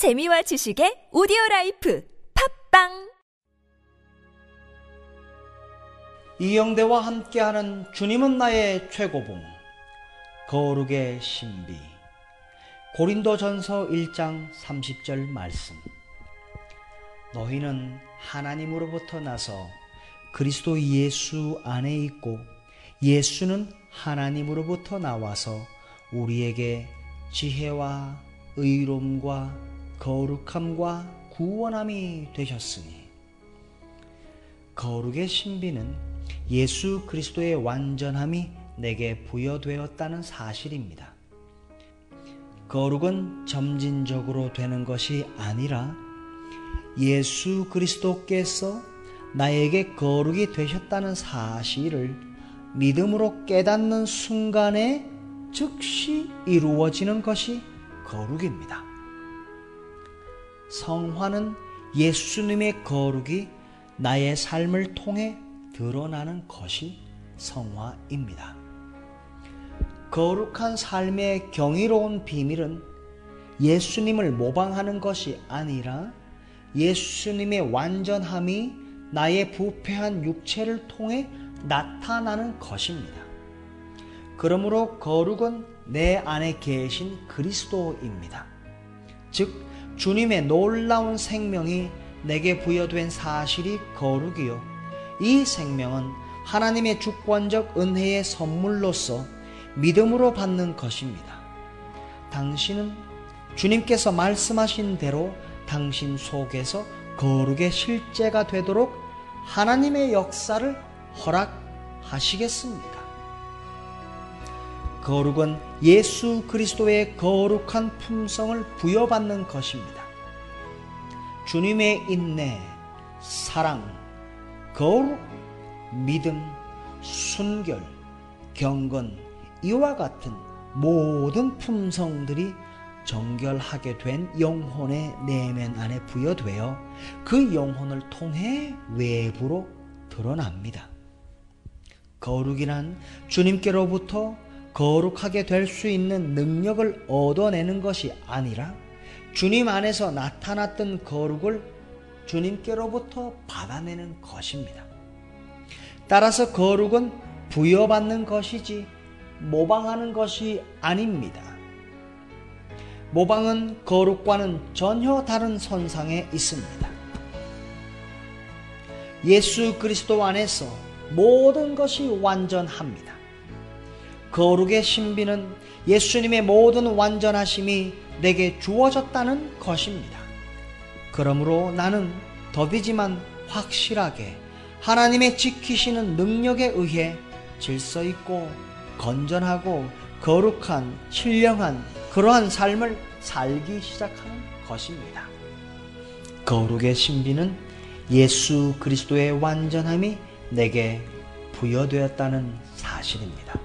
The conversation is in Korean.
재미와 지식의 오디오 life 팟빵! 이영대와 함께하는 주님은 나의 최고봉 거룩의 신비. 고린도전서 1장 30절 말씀. 너희는 하나님으로부터 나서 그리스도 예수 안에 있고 예수는 하나님으로부터 나와서 우리에게 지혜와 의로움과 거룩함과 구원함이 되셨으니 거룩의 신비는 예수 그리스도의 완전함이 내게 부여되었다는 사실입니다. 거룩은 점진적으로 되는 것이 아니라 예수 그리스도께서 나에게 거룩이 되셨다는 사실을 믿음으로 깨닫는 순간에 즉시 이루어지는 것이 거룩입니다. 성화는 예수님의 거룩이 나의 삶을 통해 드러나는 것이 성화입니다. 거룩한 삶의 경이로운 비밀은 예수님을 모방하는 것이 아니라 예수님의 완전함이 나의 부패한 육체를 통해 나타나는 것입니다. 그러므로 거룩은 내 안에 계신 그리스도입니다. 즉, 주님의 놀라운 생명이 내게 부여된 사실이 거룩이요. 이 생명은 하나님의 주권적 은혜의 선물로서 믿음으로 받는 것입니다. 당신은 주님께서 말씀하신 대로 당신 속에서 거룩의 실제가 되도록 하나님의 역사를 허락하시겠습니까? 거룩은 예수 그리스도의 거룩한 품성을 부여받는 것입니다. 주님의 인내, 사랑, 거룩, 믿음, 순결, 경건, 이와 같은 모든 품성들이 정결하게 된 영혼의 내면 안에 부여되어 그 영혼을 통해 외부로 드러납니다. 거룩이란 주님께로부터 거룩하게 될 수 있는 능력을 얻어내는 것이 아니라 주님 안에서 나타났던 거룩을 주님께로부터 받아내는 것입니다. 따라서 거룩은 부여받는 것이지 모방하는 것이 아닙니다. 모방은 거룩과는 전혀 다른 선상에 있습니다. 예수 그리스도 안에서 모든 것이 완전합니다. 거룩의 신비는 예수님의 모든 완전하심이 내게 주어졌다는 것입니다. 그러므로 나는 더디지만 확실하게 하나님의 지키시는 능력에 의해 질서 있고 건전하고 거룩한 신령한 그러한 삶을 살기 시작하는 것입니다. 거룩의 신비는 예수 그리스도의 완전함이 내게 부여되었다는 사실입니다.